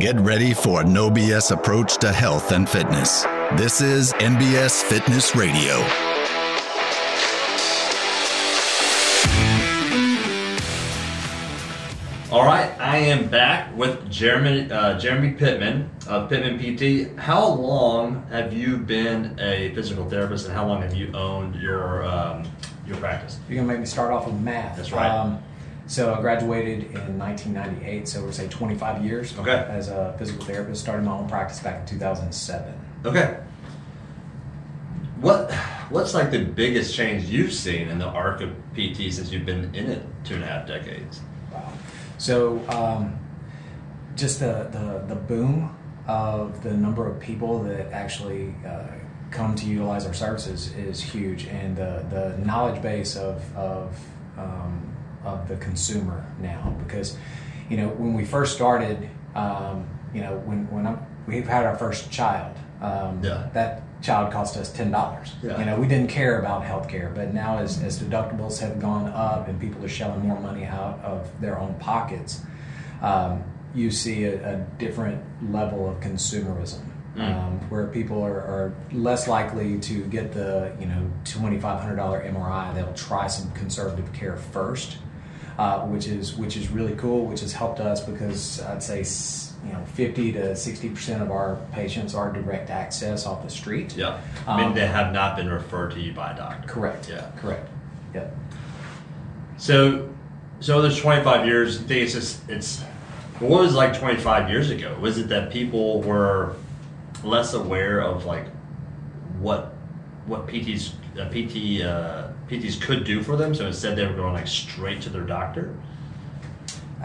Get ready for a no BS approach to health and fitness. This is NBS Fitness Radio. All right, I am back with Jeremy uh, Jeremy Pittman of Pittman PT. How long have you been a physical therapist, and how long have you owned your um, your practice? You're gonna make me start off with math. That's right. Um, so I graduated in 1998, so we're say 25 years Okay. as a physical therapist. Started my own practice back in 2007. Okay. What what's like the biggest change you've seen in the arc of PT since you've been in it two and a half decades? Wow. So um, just the, the the boom of the number of people that actually uh, come to utilize our services is huge, and the the knowledge base of of um, of the consumer now because you know when we first started, um, you know when when I'm, we've had our first child, um, Yeah. that child cost us ten dollars. Yeah. You know we didn't care about healthcare, but now as, as deductibles have gone up and people are shelling more money out of their own pockets, um, you see a, a different level of consumerism. Mm. Um, where people are, are less likely to get the you know twenty five hundred dollar MRI, they'll try some conservative care first, uh, which is which is really cool. Which has helped us because I'd say you know fifty to sixty percent of our patients are direct access off the street. Yeah. I mean, Um, they have not been referred to you by a doctor. Correct. Yeah. Correct. Yep. So, so there's 25 years. I think it's just it's. What was it like 25 years ago? Was it that people were less aware of like what what PTs uh, PT uh, PTs could do for them? So instead, they were going like straight to their doctor.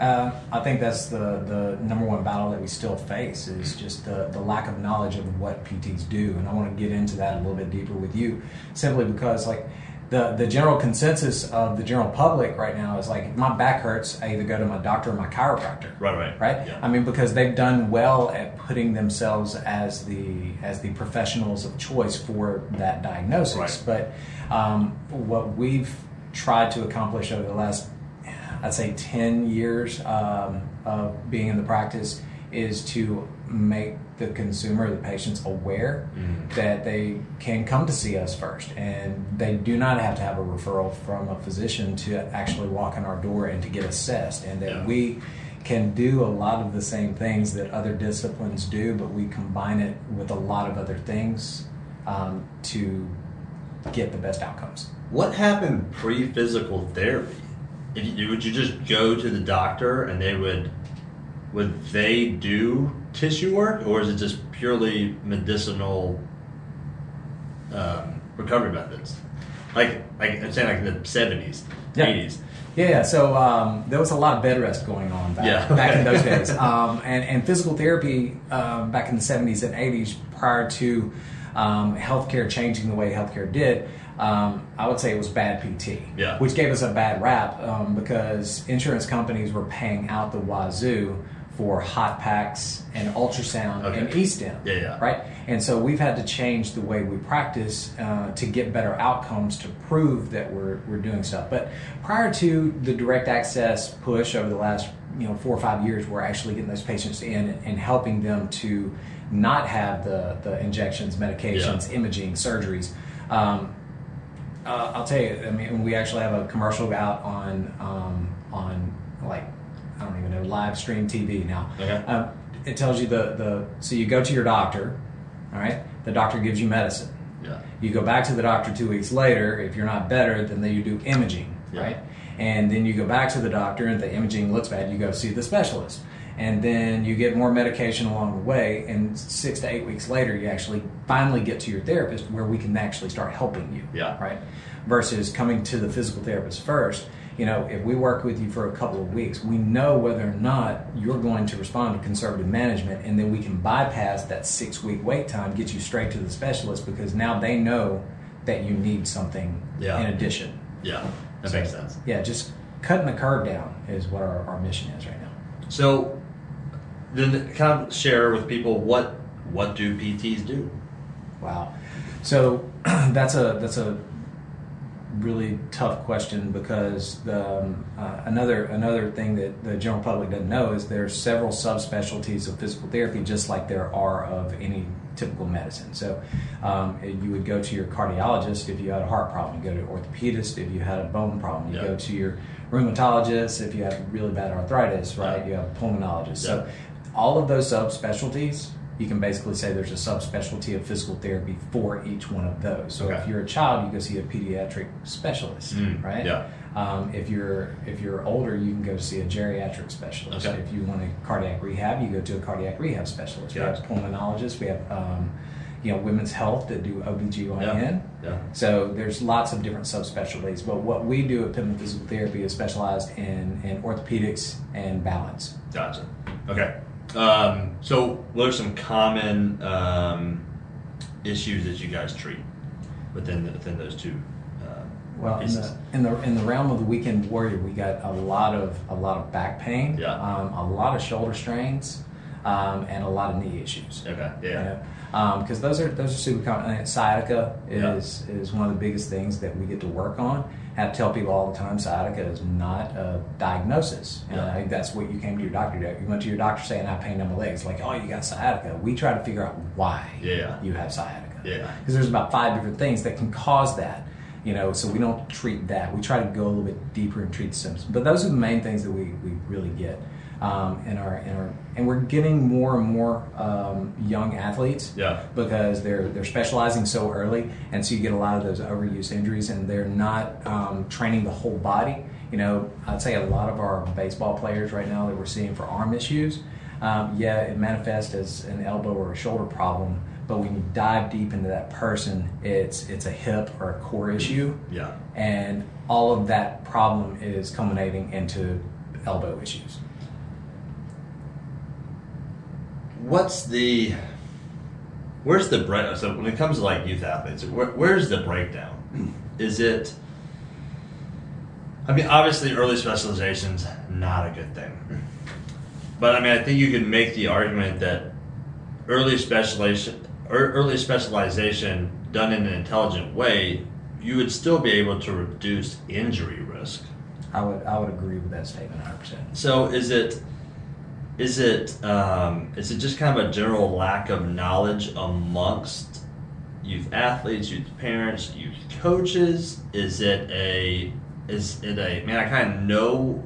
Uh, I think that's the, the number one battle that we still face is just the, the lack of knowledge of what PTs do. And I want to get into that a little bit deeper with you simply because, like, the, the general consensus of the general public right now is like, if my back hurts, I either go to my doctor or my chiropractor. Right, right, Right? yeah. I mean, because they've done well at putting themselves as the as the professionals of choice for that diagnosis. Right. But um, what we've tried to accomplish over the last, I'd say, 10 years um, of being in the practice is to make the consumer, the patients, aware that they can come to see us first. And they do not have to have a referral from a physician to actually walk in our door and to get assessed. And that Yeah. we can do a lot of the same things that other disciplines do, but we combine it with a lot of other things um, to get the best outcomes. What happened pre physical therapy? If you, would you just go to the doctor and they would would they do tissue work or is it just purely medicinal um, recovery methods? Like like I'm saying like in the seventies, eighties. Yeah, yeah. So um, there was a lot of bed rest going on back, Yeah. back in those days. Um, and, and physical therapy um, back in the 70s and 80s, prior to um, healthcare changing the way healthcare did, um, I would say it was bad PT. Yeah. Which gave us a bad rap um, because insurance companies were paying out the wazoo for hot packs and ultrasound Okay. and E-stim. Yeah, yeah. Right? And so we've had to change the way we practice uh, to get better outcomes to prove that we're, we're doing stuff. But prior to the direct access push over the last you know four or five years, we're actually getting those patients in and helping them to not have the, the injections, medications, imaging, surgeries. Um, uh, I'll tell you. I mean, we actually have a commercial out on um, on like I don't even know live stream TV now. Okay. Um, it tells you the the so you go to your doctor, all right. The doctor gives you medicine. Yeah. You go back to the doctor two weeks later. If you're not better, then you do imaging, Yeah. right? And then you go back to the doctor, and the imaging looks bad, you go see the specialist. And then you get more medication along the way, and six to eight weeks later, you actually finally get to your therapist where we can actually start helping you. Yeah. Right? Versus coming to the physical therapist first. You know, if we work with you for a couple of weeks, we know whether or not you're going to respond to conservative management, and then we can bypass that six week wait time, get you straight to the specialist because now they know that you need something Yeah. in addition. Yeah. That makes sense. Yeah, just cutting the curve down is what our, our mission is right now. So then kind of share with people what what do PTs do? Wow. So that's a that's a really tough question because the, um, uh, another another thing that the general public doesn't know is there are several subspecialties of physical therapy, just like there are of any typical medicine. So um, you would go to your cardiologist if you had a heart problem. You go to an orthopedist if you had a bone problem. You Yeah. go to your rheumatologist if you have really bad arthritis, right? Yeah. You have a pulmonologist. So Yeah. All of those subspecialties, you can basically say there's a subspecialty of physical therapy for each one of those. So if you're a child, you go see a pediatric specialist, Mm, right? yeah. Um, if you're if you're older, you can go see a geriatric specialist. Okay. If you want a cardiac rehab, you go to a cardiac rehab specialist. We have pulmonologists. We have um, you know women's health that do OBGYN. Yeah. So there's lots of different subspecialties. But what we do at Pittman Physical Therapy is specialized in, in orthopedics and balance. Gotcha. Okay. Um, so, what are some common um, issues that you guys treat within the, within those two? Um, Well, in the, in the in the realm of the weekend warrior, we got a lot of a lot of back pain, Yeah. um, a lot of shoulder strains, um, and a lot of knee issues. okay. Yeah. Um, because those are those are super common. And sciatica Yeah. is is one of the biggest things that we get to work on. I have to tell people all the time, sciatica is not a diagnosis. And Yeah. I think that's what you came to your doctor to. You went to your doctor saying, "I have pain in my legs." Like, oh, you got sciatica. We try to figure out why Yeah. you have sciatica. Yeah. because there's about five different things that can cause that. You know, so we don't treat that. We try to go a little bit deeper and treat the symptoms. But those are the main things that we, we really get um, in our in our and we're getting more and more um, young athletes Yeah. because they're they're specializing so early, and so you get a lot of those overuse injuries, and they're not um, training the whole body. You know, I'd say a lot of our baseball players right now that we're seeing for arm issues, um, yeah, it manifests as an elbow or a shoulder problem, but when you dive deep into that person, it's it's a hip or a core issue, Yeah. and all of that problem is culminating into elbow issues. What's the where's the break? So when it comes to like youth athletes, where, where's the breakdown? Is it? I mean, obviously, early specialization's not a good thing, but I mean, I think you could make the argument that early specialization, early specialization done in an intelligent way, you would still be able to reduce injury risk. I would I would agree with that statement 100. percent So is it is it um, is it just kind of a general lack of knowledge amongst youth athletes, youth parents, youth coaches? Is it a is it a I mean I kind of know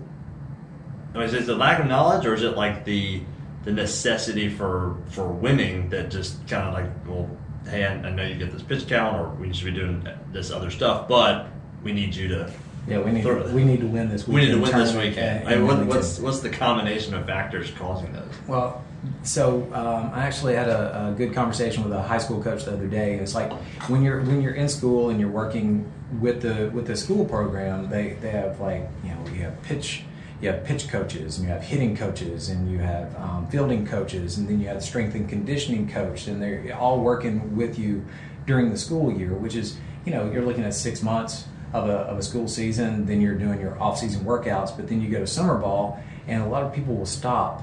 I mean, is it the lack of knowledge or is it like the the necessity for for winning that just kind of like well hey I, I know you get this pitch count or we should be doing this other stuff but we need you to Yeah, we need Throw- we need to win this Weekend, we need to win this weekend. Like, in what, what's what's the combination of factors causing those? Well, so um, I actually had a, a good conversation with a high school coach the other day. It's like when you're when you're in school and you're working with the with the school program, they they have like you know you have pitch. You have pitch coaches, and you have hitting coaches, and you have um, fielding coaches, and then you have strength and conditioning coach, and they're all working with you during the school year, which is you know you're looking at six months of a, of a school season, then you're doing your off season workouts, but then you go to summer ball, and a lot of people will stop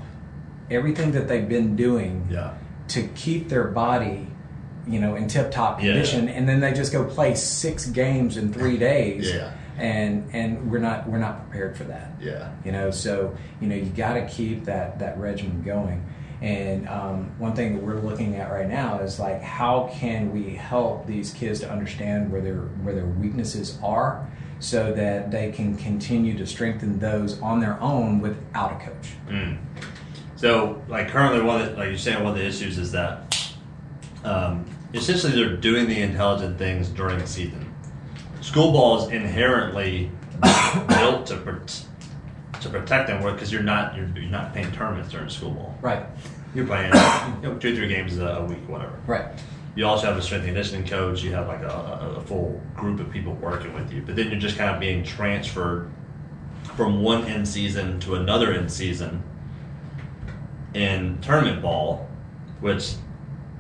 everything that they've been doing Yeah. to keep their body, you know, in tip top Yeah. condition, and then they just go play six games in three days. Yeah. And and we're not we're not prepared for that. Yeah. You know, so you know you got to keep that that regimen going. And um, one thing that we're looking at right now is like how can we help these kids to understand where their where their weaknesses are, so that they can continue to strengthen those on their own without a coach. Mm. So, like currently, one of the, like you're saying, one of the issues is that um, essentially they're doing the intelligent things during the season. School ball is inherently built to to protect them because you're not you're, you're not playing tournaments during school ball. Right. You're playing you know, two three games a, a week, whatever. Right. You also have a strength and conditioning coach. You have like a, a, a full group of people working with you, but then you're just kind of being transferred from one end season to another end season in tournament ball, which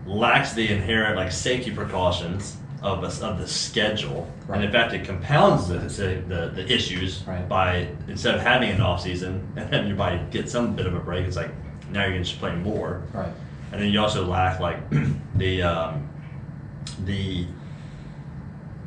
lacks the inherent like safety precautions of a, of the schedule, Right. and in fact, it compounds the the, the issues Right. by instead of having an off season and having your body get some bit of a break, it's like now you're just playing more Right. and then you also lack like the um, the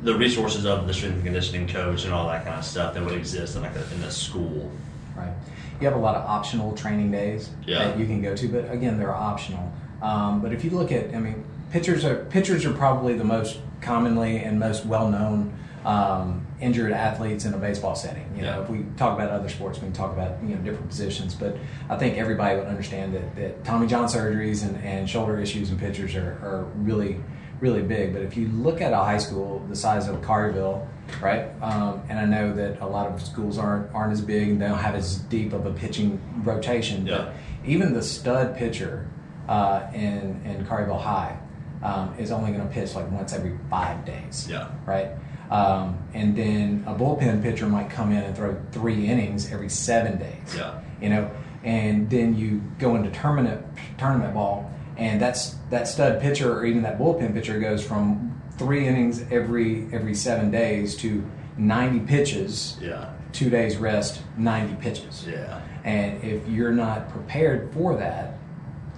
the resources of the strength and conditioning coach and all that kind of stuff that would exist in like a, in a school. Right. You have a lot of optional training days Yeah. that you can go to, but again, they're optional. Um, but if you look at, I mean, pitchers are pitchers are probably the most commonly and most well known um, injured athletes in a baseball setting. You know, if we talk about other sports, we can talk about you know different positions. But I think everybody would understand that, that Tommy John surgeries and, and shoulder issues and pitchers are, are really really big. But if you look at a high school the size of Collierville, right? Um, and I know that a lot of schools aren't aren't as big and they don't have as deep of a pitching rotation. Yeah. But even the stud pitcher uh, in in Collierville High um, is only going to pitch like once every five days Yeah. right? Um, and then a bullpen pitcher might come in and throw three innings every seven days. Yeah. You know, and then you go into tournament tournament ball, and that's that stud pitcher or even that bullpen pitcher goes from three innings every every seven days to ninety pitches, Yeah. two days rest, ninety pitches. Yeah. And if you're not prepared for that,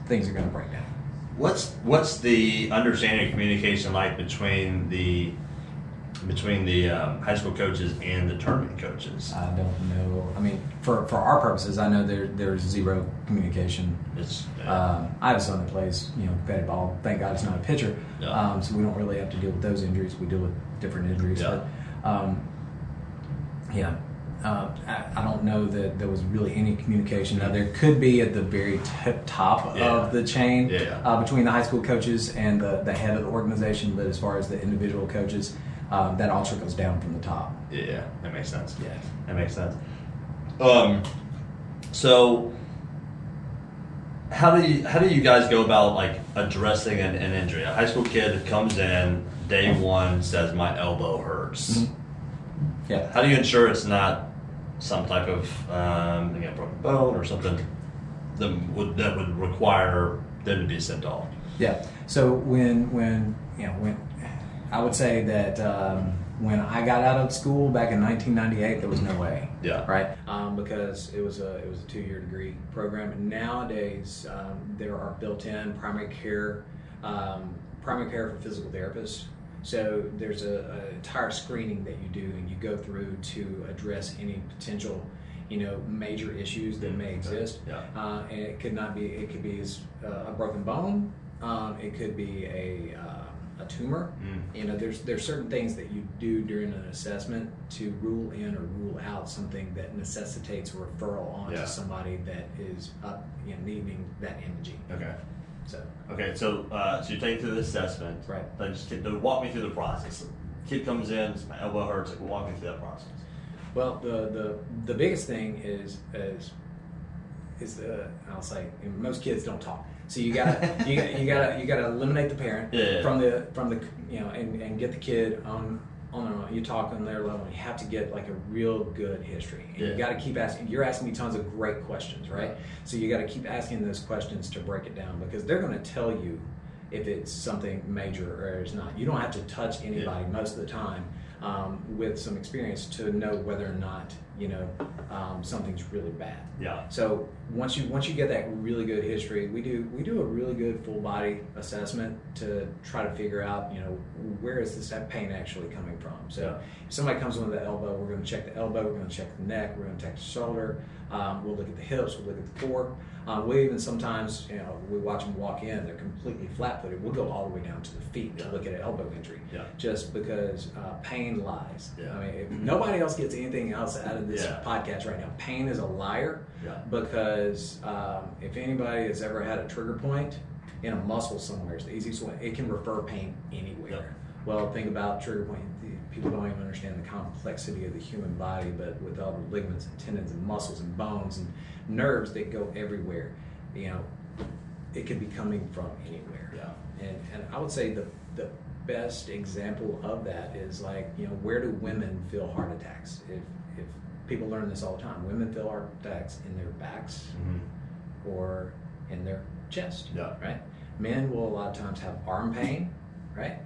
things are going to break down. What's what's the understanding of communication like between the between the um, high school coaches and the tournament coaches? I don't know. I mean, for, for our purposes, I know there there's zero communication. It's Um, I have a son that plays, you know, competitive ball. Thank God it's not a pitcher, Yeah. um, so we don't really have to deal with those injuries. We deal with different injuries. Yeah. But, um, yeah, uh, I, I don't know that there was really any communication. Now there could be at the very tip top Yeah. of the chain Yeah. uh, between the high school coaches and the, the head of the organization, but as far as the individual coaches, um, that all trickles down from the top. yeah, that makes sense. Yeah. That makes sense. Um, so how do you how do you guys go about like addressing an, an injury? A high school kid comes in day one says my elbow hurts. Mhm. Yeah. How do you ensure it's not some type of um, you know, broken bone or something that would that would require them to be sent off? Yeah. So when when you know when I would say that um, when I got out of school back in 1998, there was no way. Yeah. Right. Um, because it was a it was a two year degree program. And nowadays um, there are built in primary care um, primary care for physical therapists. So there's a, a entire screening that you do and you go through to address any potential you know major issues that may exist. Yeah. Uh, and it could not be. It could be as, uh, a broken bone. Um, it could be a uh, a tumor. Mm. You know, there's there's certain things that you do during an assessment to rule in or rule out something that necessitates a referral on Yeah. to somebody that is up, you know, needing that imaging. Okay. So Okay, so uh, so you take through the assessment. Right. Then just kid, walk me through the process. Kid comes in, my elbow hurts. Like, walk me through that process. Well, the the the biggest thing is is is the I'll say most kids don't talk. So you gotta you, gotta- you gotta you gotta eliminate the parent Yeah, yeah. from the from the you know and, and get the kid on on their. You talk on their level. You have to get like a real good history. And Yeah. You got to keep asking. You're asking me tons of great questions, right? Yeah. So you got to keep asking those questions to break it down because they're going to tell you if it's something major or it's not. You don't have to touch anybody most of the time um, with some experience to know whether or not you know um, something's really bad. Yeah. So once you once you get that really good history, we do we do a really good full body assessment to try to figure out you know where is this pain actually coming from. So if somebody comes in with the elbow, we're going to check the elbow, we're going to check the neck, we're going to check the shoulder. Um, we'll look at the hips, we'll look at the core. Um, we even sometimes you know we watch them walk in, they're completely flat footed. We'll go all the way down to the feet to look at an elbow injury Yeah. just because uh, pain lies. Yeah. I mean, if nobody else gets anything else out of this Yeah. podcast right now, pain is a liar Yeah. Because um, if anybody has ever had a trigger point in a muscle somewhere, it's the easiest way. It can refer pain anywhere. Yep. Well, think about trigger point. the- People don't even understand the complexity of the human body, but with all the ligaments and tendons and muscles and bones and nerves that go everywhere, you know, it could be coming from anywhere. Yeah. And, and I would say the, the best example of that is like, you know, where do women feel heart attacks? If people learn this all the time, women feel attacks in their backs Mm-hmm. or in their chest, Yeah. right? Men will a lot of times have arm pain, right?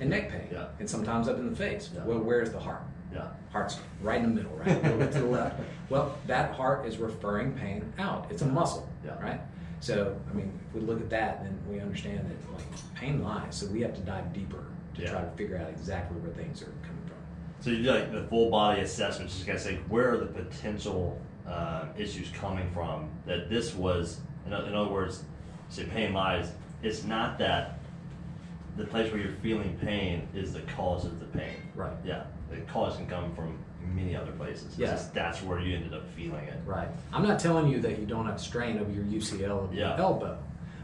And neck pain, Yeah. and sometimes up in the face. Yeah. Well, where's the heart? Yeah. Heart's right in the middle, right? A little bit to the left. Well, that heart is referring pain out. It's a muscle, Yeah. right? So, I mean, if we look at that, then we understand that like pain lies. So we have to dive deeper to Yeah. try to figure out exactly where things are coming. So you do like the full body assessment, just gonna say where are the potential uh, issues coming from? That this was, in, in other words, say pain lies. It's not that the place where you're feeling pain is the cause of the pain. Right. Yeah. The cause can come from many other places. It's Yeah. just that's where you ended up feeling it. Right. I'm not telling you that you don't have strain of your UCL of Yeah. your elbow,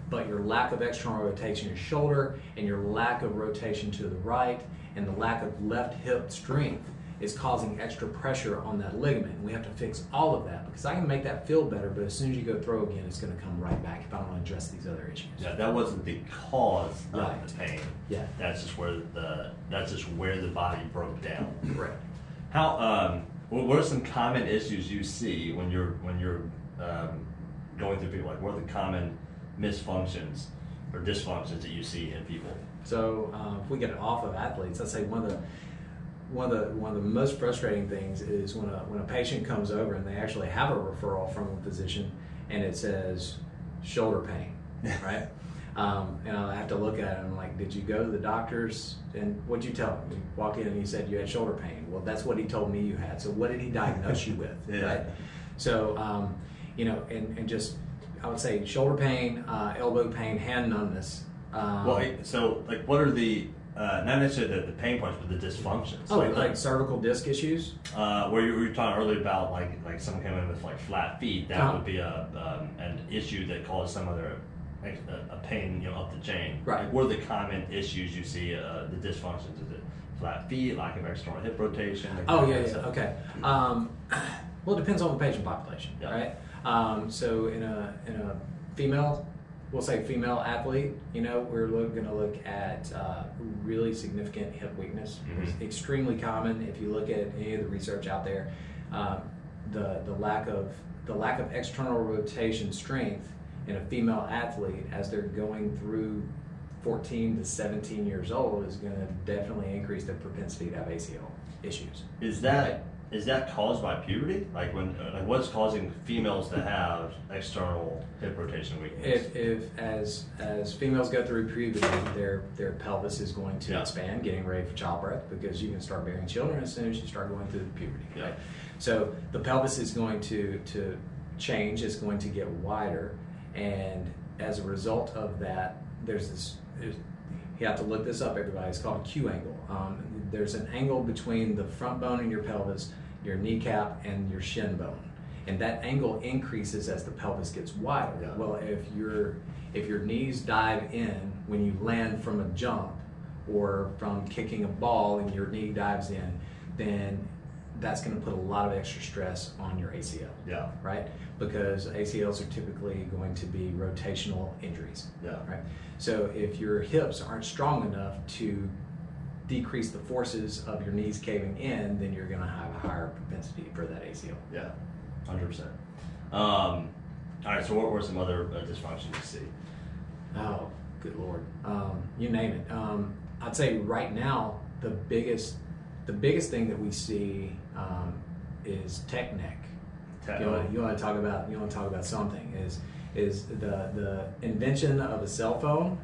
but your lack of external rotation in your shoulder and your lack of rotation to the right and the lack of left hip strength is causing extra pressure on that ligament. And we have to fix all of that because I can make that feel better, but as soon as you go throw again, it's going to come right back if I don't address these other issues. Yeah, that wasn't the cause Right. of the pain. Yeah. That's just where the that's just where the body broke down. Right. How um, what what are some common issues you see when you're when you're um, going through people? Like, what are the common misfunctions or dysfunctions that you see in people? So uh, if we get it off of athletes, I'd say one of the one of the one of the most frustrating things is when a when a patient comes over and they actually have a referral from a physician and it says shoulder pain, right? Um, and I have to look at it I'm like, did you go to the doctors and what'd you tell him? You walk in and he said you had shoulder pain. Well, that's what he told me you had. So what did he diagnose you with? Yeah. Right? So um, you know, and, and just I would say shoulder pain, uh, elbow pain, hand numbness. Um, well, so like, what are the uh, not necessarily the, the pain points, but the dysfunctions? Oh, like, cervical disc issues? uh, where you were talking earlier about like like someone came in with like flat feet, that Uh-huh. would be a um, an issue that caused some other like, a, a pain, you know, up the chain. Right. Like, what are the common issues you see? Uh, the dysfunctions is it flat feet, lack of external hip rotation? like Oh yeah, yeah. stuff? Okay. Um, well, it depends on the patient population, Yeah. right? Um, so in a in a female, we'll say female athlete, you know, we're going to look at uh, really significant hip weakness. Mhm. It's extremely common if you look at any of the research out there. Um, the the lack of the lack of external rotation strength in a female athlete as they're going through 14 to 17 years old is going to definitely increase their propensity to have ACL issues. Is that is that caused by puberty? Like when uh, like what's causing females to have external hip rotation weakness? If, if as as females go through puberty, their their pelvis is going to Yeah. expand, getting ready for childbirth, because you can start bearing children as soon as you start going through puberty. Yeah. Right? So the pelvis is going to to change. It's going to get wider, and as a result of that, there's this. There's, you have to look this up, everybody. It's called a Q angle. Um, there's an angle between the front bone in your pelvis, your kneecap, and your shin bone, and that angle increases as the pelvis gets wider. Yeah. Well, if your if your knees dive in when you land from a jump or from kicking a ball and your knee dives in, then that's going to put a lot of extra stress on your ACL yeah, right? Because ACLs are typically going to be rotational injuries, yeah, right? So if your hips aren't strong enough to decrease the forces of your knees caving in, then you're going to have a higher propensity for that ACL. yeah, hundred percent. Um, all right. So what were some other uh, dysfunctions you see? Oh, good lord! Um, you name it. Um, I'd say right now the biggest, the biggest thing that we see um, is tech neck. Te- you want, you want to talk about you want to talk about something is is the the invention of a cell phone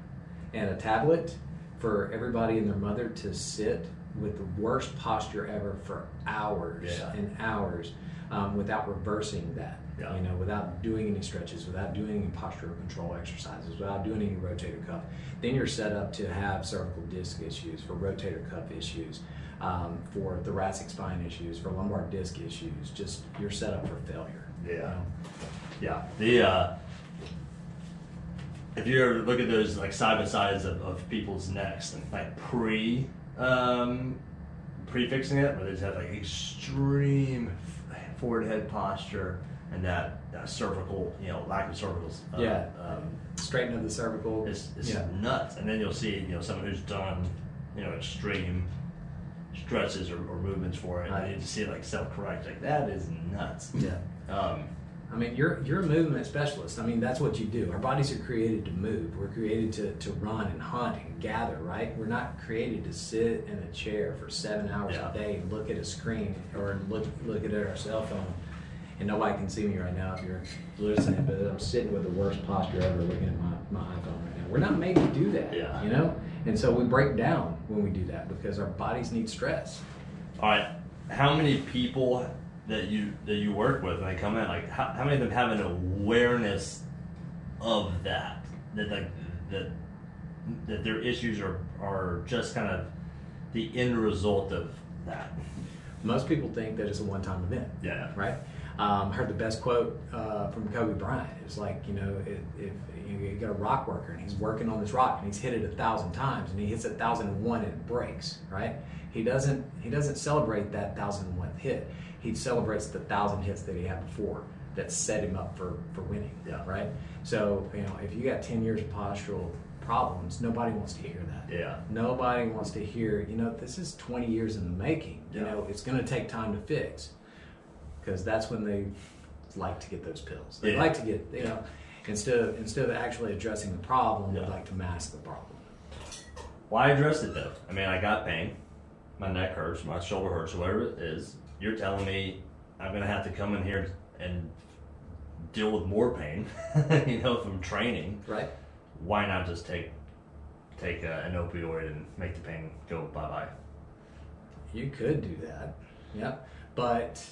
and a tablet for everybody and their mother to sit with the worst posture ever for hours Yeah. and hours um, without reversing that Yeah. you know without doing any stretches without doing any postural control exercises without doing any rotator cuff then you're set up to have cervical disc issues for rotator cuff issues um, for thoracic spine issues for lumbar disc issues just you're set up for failure you Yeah. know? Yeah. The uh, if you ever look at those like side by sides of, of people's necks and like pre um, prefixing it, where they just have like extreme forward head posture and that, that cervical, you know, lack of cervical. Uh, Yeah. Um, straighten of the cervical it's it's yeah nuts. And then you'll see, you know, someone who's done, you know, extreme stretches or, or movements for it, Right. and you just see it like self correct. Like that is nuts. yeah Um, I mean, you're you're a movement specialist. I mean, that's what you do. Our bodies are created to move. We're created to, to run and hunt and gather, right? We're not created to sit in a chair for seven hours Yeah. a day and look at a screen or look look at our cell phone. And nobody can see me right now if you're listening, but I'm sitting with the worst posture ever looking at my, my iPhone right now. We're not made to do that. Yeah. You know, and so we break down when we do that because our bodies need stress. All right. How many people that you that you work with and they come in, like how, how many of them have an awareness of that? That like that that their issues are are just kind of the end result of that. Most people think that it's a one-time event. Yeah. right? Um, heard the best quote uh, from Kobe Bryant. It's like you know, if, if you, know, you got a rock worker and he's working on this rock and he's hit it a thousand times and he hits a thousand and one and it breaks, right? He doesn't he doesn't celebrate that thousand and one hit. He celebrates the thousand hits that he had before that set him up for for winning, Yeah. right? So you know, if you got ten years of postural problems, nobody wants to hear that. Yeah. Nobody wants to hear, you know, this is 20 years in the making. You know, it's going to take time to fix because that's when they like to get those pills. They Yeah. like to get, you know, instead of, instead of actually addressing the problem, Yeah. they like to mask the problem. Well, I addressed it though. I mean, I got pain. My neck hurts, my shoulder hurts, whatever it is. You're telling me I'm going to have to come in here and deal with more pain, you know, from training. Right? Why not just take take uh, an opioid and make the pain go bye bye? You could do that. Yep. But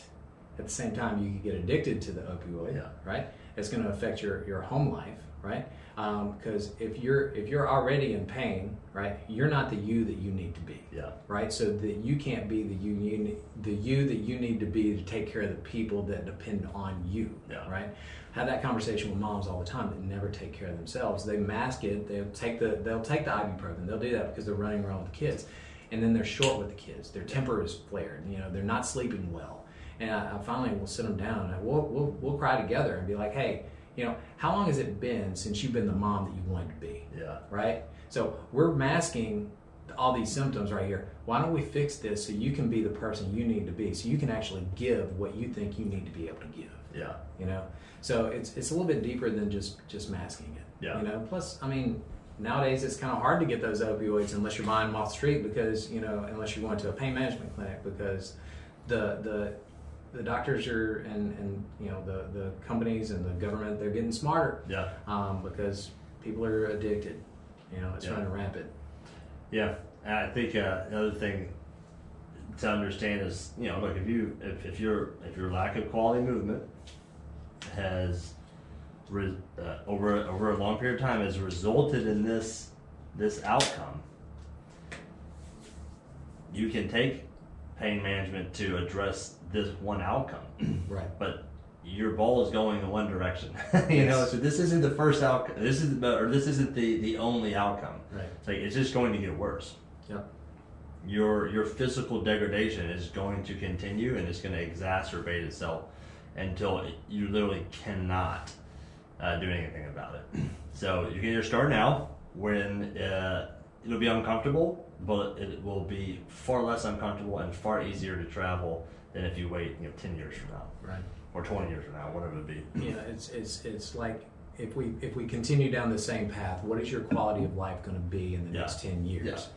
at the same time, you could get addicted to the opioid, Yeah. right? It's going to affect your, your home life, right? Um, because if you're if you're already in pain, right, you're not the you that you need to be. Yeah. right? So that you can't be the you, you the you that you need to be to take care of the people that depend on you, Yeah. right? Have that conversation with moms all the time that never take care of themselves. They mask it. They'll take the they'll take the ibuprofen. They'll do that because they're running around with the kids, and then they're short with the kids. Their temper is flared. You know, they're not sleeping well. And I, I finally will sit them down and we'll, we'll we'll cry together and be like, hey, you know, how long has it been since you've been the mom that you wanted to be? Yeah. right? So we're masking all these symptoms right here. Why don't we fix this so you can be the person you need to be, so you can actually give what you think you need to be able to give? Yeah. You know, so it's it's a little bit deeper than just just masking it. Yeah. You know, plus I mean. Nowadays, it's kind of hard to get those opioids unless you're buying them off the street because you know, unless you're going to a pain management clinic because the the the doctors are and and you know the the companies and the government they're getting smarter Yeah. um, because people are addicted. You know, it's Yeah. running rampant. Yeah, and I think uh, another thing to understand is, you know, look if you if, if your if your lack of quality movement has re, uh, over over a long period of time has resulted in this this outcome, you can take pain management to address this one outcome Right. but your ball is going in one direction. you know, so this isn't the first outcome. This is the, or this isn't the the only outcome. Right. It's like it's just going to get worse. Yep. Your your physical degradation is going to continue, and it's going to exacerbate itself until it, you literally cannot uh, do anything about it. So you can either start now, when uh, it'll be uncomfortable, but it will be far less uncomfortable and far easier to travel than if you wait, you know, ten years from now Right. or 20 years from now, whatever it be. You know, it's it's it's like if we if we continue down the same path, what is your quality of life going to be in the Yeah. next ten years?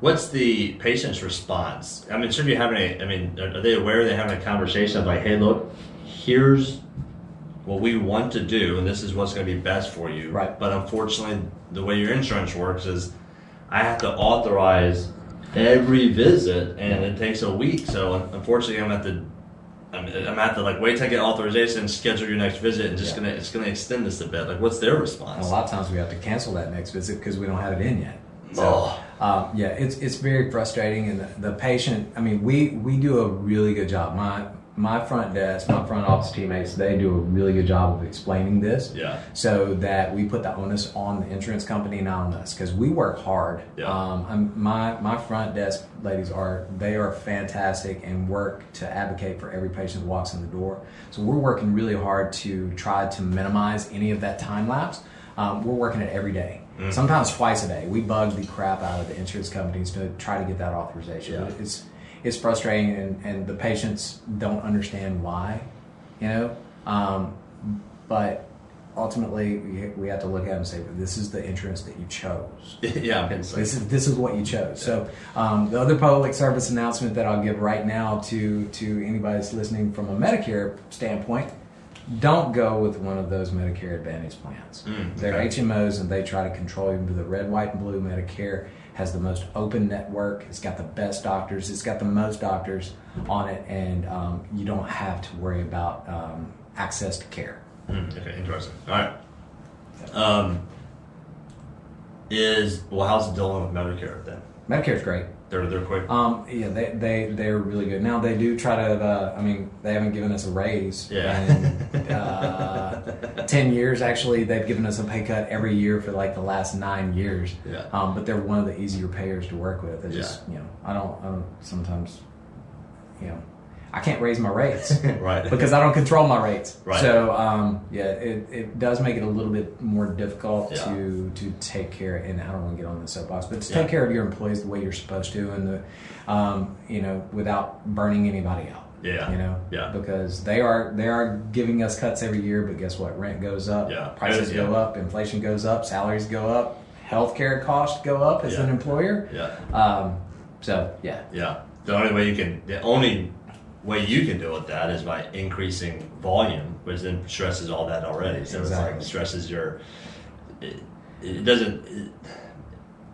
What's the patient's response? I mean, should you having a, I mean, are are they aware they're having a conversation of like, hey, look, here's what we want to do, and this is what's going to be best for you. Right. But unfortunately, the way your insurance works is I have to authorize every visit, and it takes a week. So unfortunately, I'm at the I'm, I'm at the like wait till I get authorization schedule your next visit, and just Yeah. gonna it's gonna extend this a bit. Like, what's their And response? a lot of times we have to cancel that next visit because we don't have it in yet. So, Oh. um, yeah, it's it's very frustrating, and the, the patient. I mean, we we do a really good job. My my front desk, my front office teammates, they do a really good job of explaining this. Yeah. So that we put the onus on the insurance company, not on us, because we work hard. Yeah. Um, I'm, my my front desk ladies are they are fantastic and work to advocate for every patient that walks in the door. So we're working really hard to try to minimize any of that time lapse. Um, we're working it every day, sometimes twice a day. We bug the crap out of the insurance companies to try to get that authorization. Yeah. It's it's frustrating, and, and the patients don't understand why, you know. Um, but ultimately, we, we have to look at it and say, "This is the insurance that you chose. yeah, This is this is what you chose." So, um, the other public service announcement that I'll give right now to to anybody that's listening from a Medicare standpoint, don't go with one of those Medicare Advantage plans. Mm, They're. HMOs and they try to control you. With the red, white, and blue Medicare has the most open network. It's got the best doctors. It's got the most doctors on it, and um, you don't have to worry about um, access to care. Mm, okay, interesting. All right. Um, is well, how's it dealing with Medicare then? Medicare's great. They're they're quick. Um, yeah, they they they're really good. Now they do try to. Uh, I mean, they haven't given us a raise. Yeah. In, uh, Ten years actually, they've given us a pay cut every year for like the last nine years. Yeah. Um, but they're one of the easier payers to work with. It's just Yeah. you know, I don't. I don't sometimes, you know, I can't raise my rates. right. because I don't control my rates. Right. So um, yeah, it, it does make it a little bit more difficult Yeah. to to take care. And I don't want to get on the soapbox, but to Yeah. take care of your employees the way you're supposed to, and the um, you know without burning anybody out. Yeah. You know. Yeah. Because they are they are giving us cuts every year, but guess what? Rent goes up. Yeah. Prices Yeah. go up. Inflation goes up. Salaries go up. Healthcare costs go up as an employer. yeah. Um, so yeah. Yeah. The only way you can the only way you can deal with that is by increasing volume, which then stresses all that already. So it's like stresses your. It, it doesn't. It,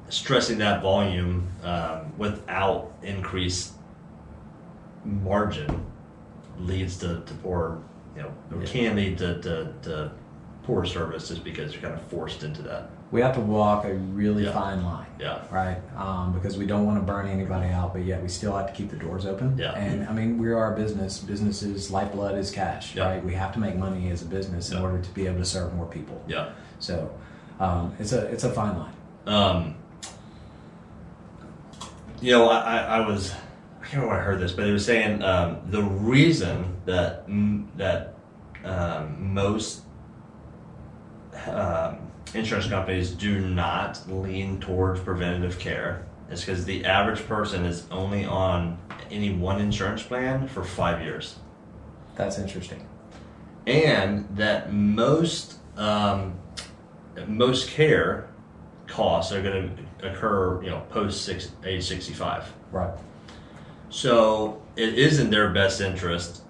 stressing that volume um, without increased margin leads to, to poor, you know, Yeah. can lead to, to, to poor service just because you're kind of forced into that. We have to walk a really Yeah. fine line. Yeah. right? Um, because we don't want to burn anybody out, but yet we still have to keep the doors open. Yeah. And I mean, we are a business. Businesses' lifeblood is cash, Yeah. right? We have to make money as a business in order to be able to serve more people. Yeah. So um, it's a it's a fine line. Um, you know, I, I, was I can't remember where I heard this, but it was saying um, the reason that that um, most um, insurance companies do not lean towards preventative care is because the average person is only on any one insurance plan for five years That's interesting. and that most um, most care costs are going to occur, you know, post six, age sixty five. Right. So it is in their best interest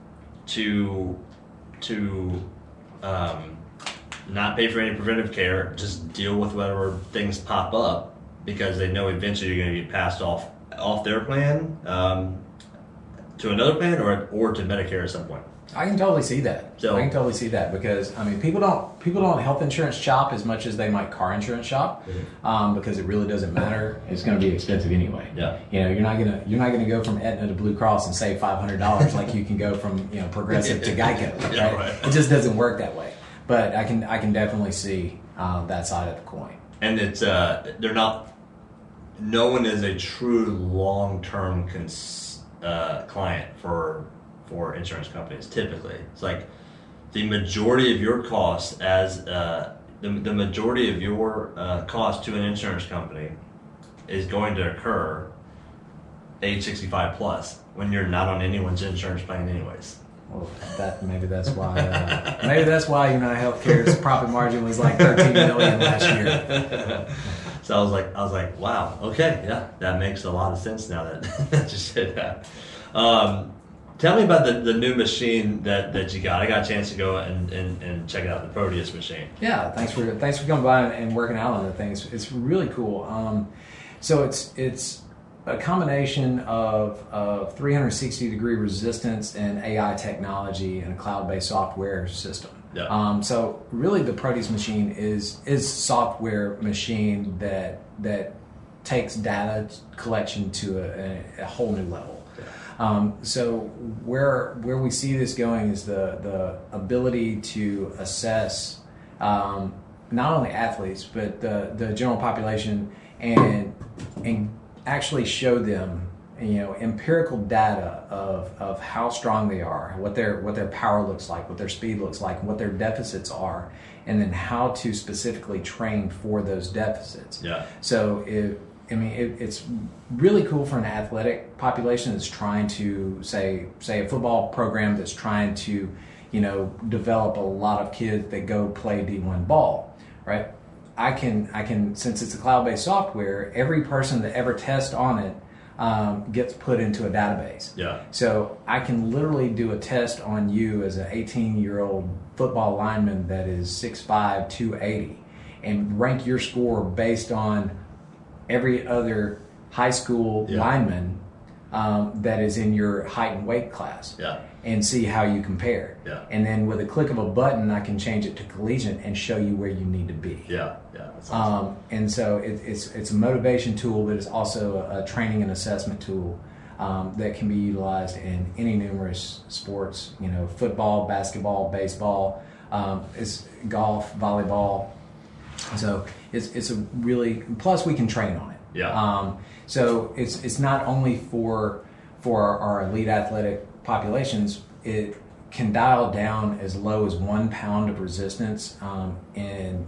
to to um, not pay for any preventive care, just deal with whatever things pop up because they know eventually you're going to get passed off off their plan um, to another plan or or to Medicare at some point. I can totally see that. So- I can totally see that because I mean, people don't people don't health insurance shop as much as they might car insurance shop um, because it really doesn't matter. It's going to be expensive anyway. Yeah. You know, you're not gonna you're not gonna go from Aetna to Blue Cross and save five hundred dollars like you can go from you know Progressive to Geico. Right? Yeah, right. It just doesn't work that way. But I can I can definitely see um, that side of the coin. and it's uh, they're not. No one is a true long term cons, uh, client for for insurance companies. Typically, it's like the majority of your costs as uh, the the majority of your uh, cost to an insurance company is going to occur age sixty five plus when you're not on anyone's insurance plan, anyways. Well, that maybe that's why uh, maybe that's why United Healthcare's profit margin was like thirteen million last year. So I was like, I was like, wow, okay, yeah, that makes a lot of sense now that that you said that. Um, tell me about the, the new machine that, that you got. I got a chance to go and, and, and check out the Proteus machine. Yeah, thanks for thanks for coming by and working out on the things. It's really cool. Um, so it's it's a combination of, of 360 degree resistance and AI technology and a cloud based software system. Yeah. Um, so really, the Proteus machine is is software machine that that takes data collection to a, a, a whole new level. Yeah. Um, so where where we see this going is the the ability to assess um, not only athletes but the the general population and and actually show them you know empirical data of of how strong they are, what their what their power looks like, what their speed looks like, what their deficits are, and then how to specifically train for those deficits. Yeah. So it, I mean, it, it's really cool for an athletic population that's trying to say say a football program that's trying to, you know, develop a lot of kids that go play D1 ball, right? I can I can since it's a cloud based software, every person that ever tests on it um, gets put into a database. Yeah. So I can literally do a test on you as an 18 year old football lineman that is 6'5, 280, and rank your score based on every other high school Yeah. lineman um, that is in your height and weight class Yeah. And see how you compare. Yeah. And then with a click of a button, I can change it to collegiate and show you where you need to be. Yeah. Yeah. Awesome. Um, and so it, it's it's a motivation tool, but it's also a, a training and assessment tool um, that can be utilized in any numerous sports. You know, football, basketball, baseball, um, it's golf, volleyball. So it's it's a really plus we can train on it. Yeah. Um, so it's it's not only for for our, our elite athletic populations. It can dial down as low as one pound of resistance, um, and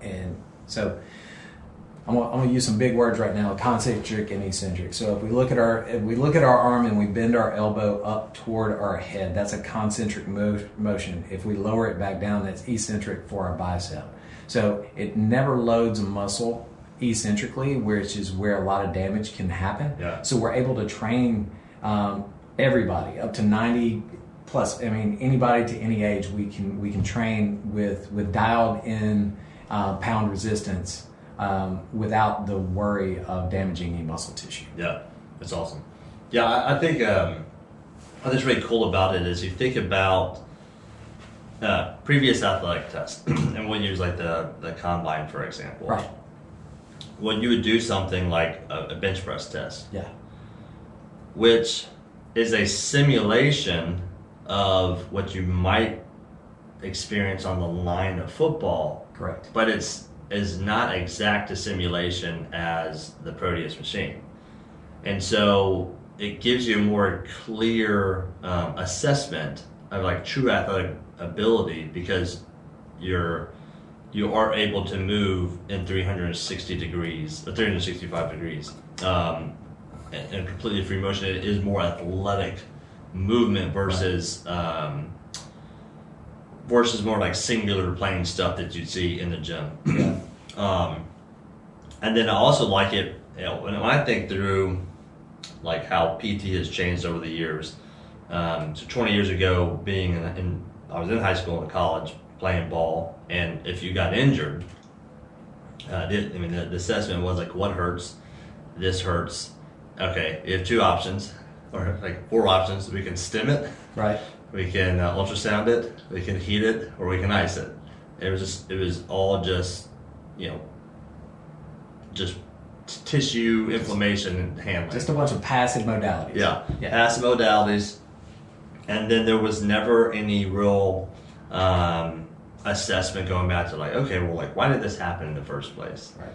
and so I'm gonna, I'm gonna use some big words right now: concentric and eccentric. So if we look at our if we look at our arm and we bend our elbow up toward our head, that's a concentric mo- motion. If we lower it back down, that's eccentric for our bicep. So it never loads a muscle eccentrically, which is where a lot of damage can happen. Yeah. So we're able to train um, everybody up to 90 plus. I mean, anybody to any age, we can we can train with with dialed in uh, pound resistance um, without the worry of damaging any muscle tissue. Yeah, that's awesome. Yeah, I, I think um, what's really cool about it is you think about uh, previous athletic tests, and we'll use like the the combine for example. Right. When you would do something like a, a bench press test, Yeah. which is a simulation of what you might experience on the line of football, Correct. but it's is not exact a simulation as the Proteus machine, and so it gives you a more clear um, assessment of like true athletic ability because you're you are able to move in 360 degrees or 365 degrees. Um, and, and completely free motion. It is more athletic movement versus um, versus more like singular plane stuff that you'd see in the gym. Yeah. Um, and then I also like it, you know, when I think through like how PT has changed over the years. Um, so 20 years ago, being in, in, I was in high school and college playing ball, and if you got injured, uh, I mean, the, the assessment was like, what hurts? This hurts. Okay, you have two options, or like four options. We can stim it, Right. we can uh, ultrasound it, we can heat it, or we can ice it. It was just, it was all just, you know, just t- tissue inflammation and handling. Just a bunch of passive modalities. yeah, Yeah. passive modalities, and then there was never any real um, assessment going back to like, okay, well, like, why did this happen in the first place? Right.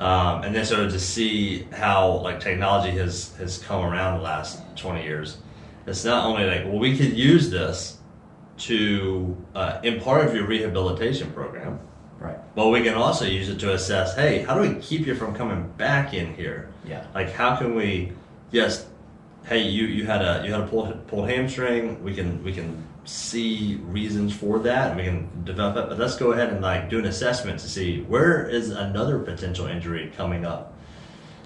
Um, and then sort of to see how like technology has has come around the last 20 years it's not only like well we could use this to uh, in part of your rehabilitation program Right. but we can also use it to assess hey how do we keep you from coming back in here Yeah. like how can we yes hey you you had a you had a pulled, pulled hamstring we can we can see reasons for that we can develop it but let's go ahead and like do an assessment to see where is another potential injury coming up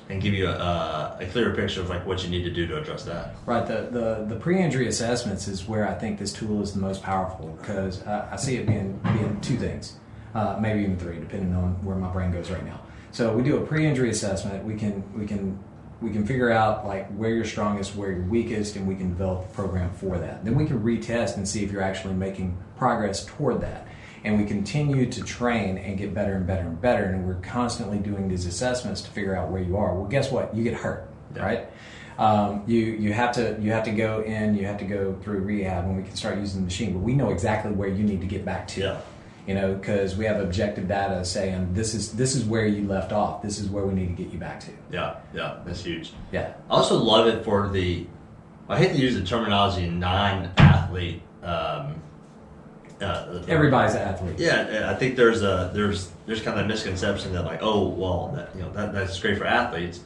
and give you a, a clearer picture of like what you need to do to address that Right. The, the, the pre-injury assessments is where I think this tool is the most powerful because uh, I see it being being two things, uh, maybe even three, depending on where my brain goes right now. So we do a pre-injury assessment. We can we can we can figure out like where you're strongest, where you're weakest, and we can develop a program for that. Then we can retest and see if you're actually making progress toward that. And we continue to train and get better and better and better. And we're constantly doing these assessments to figure out where you are. Well, guess what? You get hurt, Yeah. right? um, you you have to you have to go in you have to go through rehab and we can start using the machine but we know exactly where you need to get back to Yeah. You know because we have objective data saying this is this is where you left off this is where we need to get you back to yeah yeah that's huge yeah I also love it for the. I hate to use the terminology non-athlete. Um, uh, everybody's an athlete Yeah, I think there's a there's there's kind of a misconception that like oh well that you know that that's great for athletes.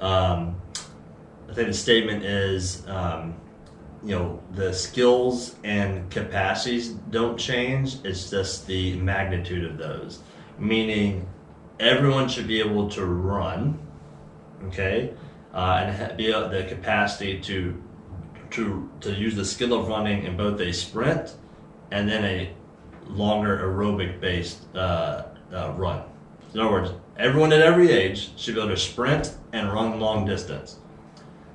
Um, I think the statement is um, you know the skills and capacities don't change. It's just the magnitude of those. Meaning, everyone should be able to run. Okay, uh, and ha- be uh, the capacity to to to use the skill of running in both a sprint and then a longer aerobic based uh, uh, run. In other words, everyone at every age should be able to sprint and run long distance.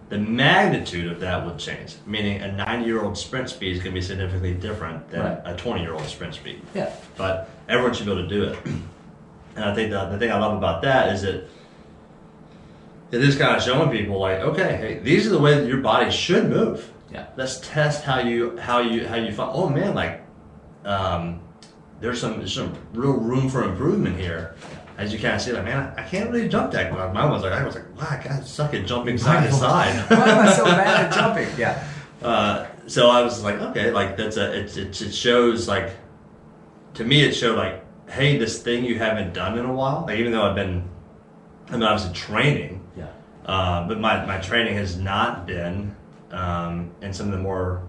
The magnitude of that would change, meaning a 90 year old sprint speed is going to be significantly different than Right. a 20 year old sprint speed. Yeah. But everyone should be able to do it. And I think the, the thing I love about that is that it is kind of showing people like, okay, hey, these are the way that your body should move. Yeah. Let's test how you how you how you find. Oh man, like um, there's some there's some real room for improvement here. As you kind of see, like man, I, I can't really jump that well. Mine was like I was like, wow, I kind of suck at jumping side to side. Why am I so bad at jumping? Yeah. Uh, so I was like, okay, like that's a it, it, it shows like to me it showed like, hey, this thing you haven't done in a while. Like even though I've been, I mean, obviously training, Yeah. uh, but my my training has not been um, in some of the more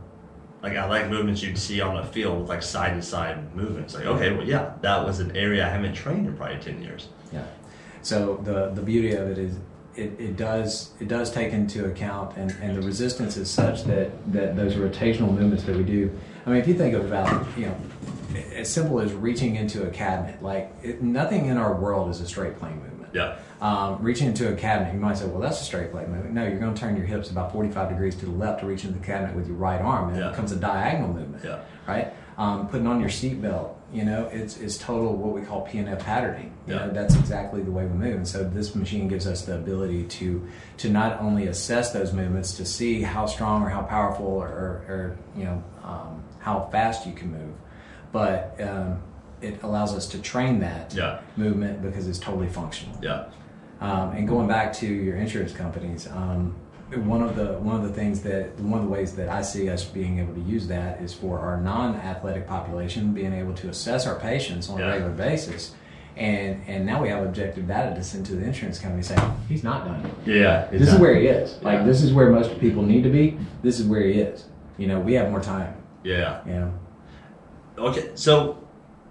like I like movements you'd see on a field with like side to side movements. Like okay, well yeah, that was an area I haven't trained in probably ten years. Yeah. So the the beauty of it is it, it does it does take into account and, and the resistance is such that, that those rotational movements that we do. I mean, if you think about you know as simple as reaching into a cabinet, like it, nothing in our world is a straight plane movement. Yeah. Um, reaching into a cabinet, you might say, well, that's a straight plane movement. No, you're going to turn your hips about 45 degrees to the left to reach into the cabinet with your right arm, and Yeah. it becomes a diagonal movement. Yeah. Right? Um, putting on your seatbelt, you know, it's, it's total what we call PNF patterning. You Yeah. know, that's exactly the way we move. And so this machine gives us the ability to to not only assess those movements to see how strong or how powerful or, or, or you know um, how fast you can move, but um, it allows us to train that Yeah. movement because it's totally functional. Yeah. Um, and going back to your insurance companies, um, one of the one of the things that one of the ways that I see us being able to use that is for our non-athletic population being able to assess our patients on Yeah. a regular basis. And, and now we have objective data to send to the insurance company saying he's not done. Yeah. This is where he is. Like Yeah. this is where most people need to be. This is where he is. You know, we have more time. Yeah. You know, Okay, so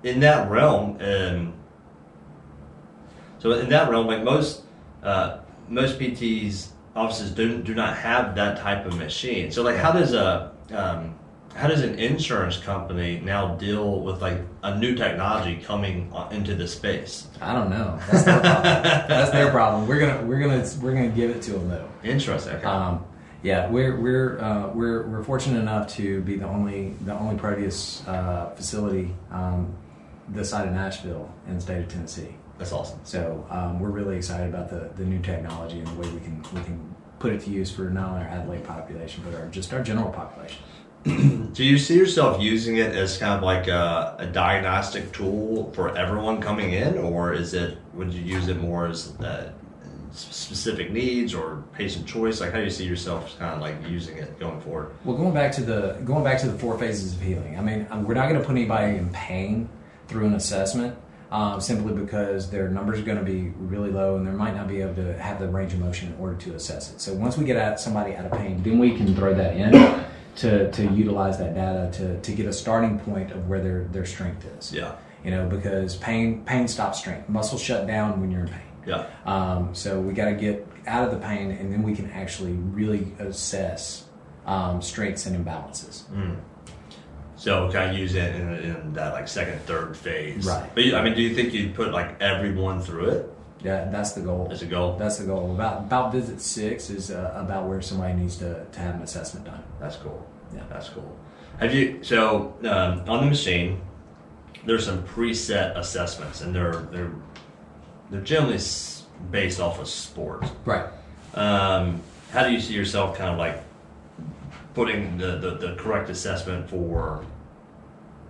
in that realm, um, so in that realm, like most uh, most PTs offices do do not have that type of machine. So like, how does a um, how does an insurance company now deal with like a new technology coming into the space? I don't know. That's their problem. That's their problem. We're gonna we're gonna we're gonna give it to them though. Interesting. Okay. Um, yeah, we're we're uh, we're we're fortunate enough to be the only the only Proteus uh, facility um, this side of Nashville in the state of Tennessee. That's awesome. So um, we're really excited about the, the new technology and the way we can we can put it to use for not only our athlete population but our just our general population. Do you see yourself using it as kind of like a, a diagnostic tool for everyone coming in, or is it would you use it more as uh, specific needs or patient choice? Like, how do you see yourself kind of like using it going forward? Well, going back to the going back to the four phases of healing. I mean, um, we're not going to put anybody in pain through an assessment, um, simply because their numbers are going to be really low, and they might not be able to have the range of motion in order to assess it. So once we get at somebody out of pain, then we can throw that in to to utilize that data to to get a starting point of where their their strength is. Yeah, You know, because pain pain stops strength. Muscles shut down when you're in pain. yeah, Um, so we got to get out of the pain, and then we can actually really assess um, strengths and imbalances. So kind of use it in, in that like second, third phase. Right. But you, I mean, do you think you'd put like everyone through it Yeah, that's the goal. as a goal? That's the goal. About about visit six is uh, about where somebody needs to, to have an assessment done. That's cool. Yeah. That's cool. Have you so um, on the machine? There's some preset assessments, and they're they're they're generally based off of sport. Right. Um, how do you see yourself kind of like putting the, the, the correct assessment for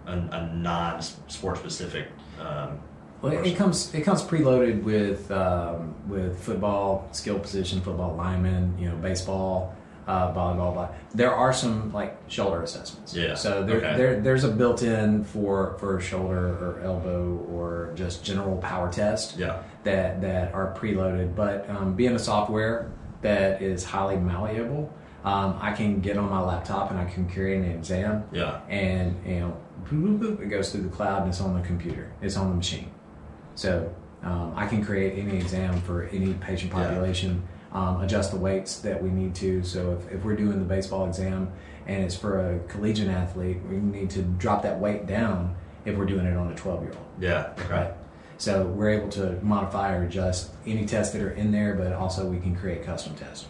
a, a non-sport specific? Um, Well, it, person? it comes it comes preloaded with um, with football, skill position, football lineman, you know, baseball, uh, volleyball. Blah. There are some like shoulder assessments. Yeah, So there, okay. there there's a built-in for for shoulder or elbow or just general power test. Yeah. That that are preloaded, but um, being a software that is highly malleable, um, I can get on my laptop and I can create an exam Yeah. and you know boop, boop, boop, it goes through the cloud and it's on the computer it's on the machine so um, i can create any exam for any patient Yeah. population um, adjust the weights that we need to. So if, if we're doing the baseball exam and it's for a collegiate athlete, we need to drop that weight down if we're doing it on a 12 year old. Yeah. Okay. Right. So we're able to modify or adjust any tests that are in there, but also we can create custom tests.